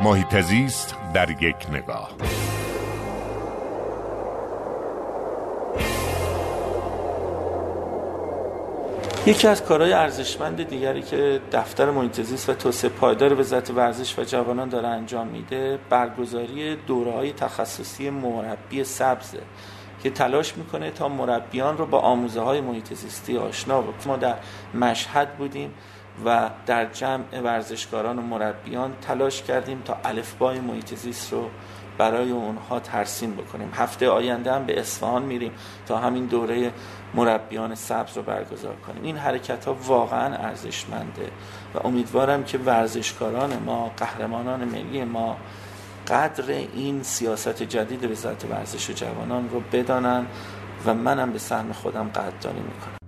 محیط زیست در یک نگاه. یکی از کارهای ارزشمند دیگری که دفتر محیط زیست و توسعه پایدار وزارت ورزش و جوانان داره انجام میده برگزاری دوره های تخصصی مربی سبزه که تلاش می‌کنه تا مربیان رو با آموزه های محیط زیستی آشنا بکنه. ما در مشهد بودیم. و در جمع ورزشکاران و مربیان تلاش کردیم تا الفبای محیط زیست رو برای اونها ترسیم بکنیم. هفته آینده هم به اصفهان میریم تا همین دوره مربیان سبز رو برگزار کنیم. این حرکت ها واقعا ارزشمنده و امیدوارم که ورزشکاران ما قهرمانان ملی ما قدر این سیاست جدید وزارت ورزش و جوانان رو بدانن و منم به سهم خودم قدردانی می‌کنم.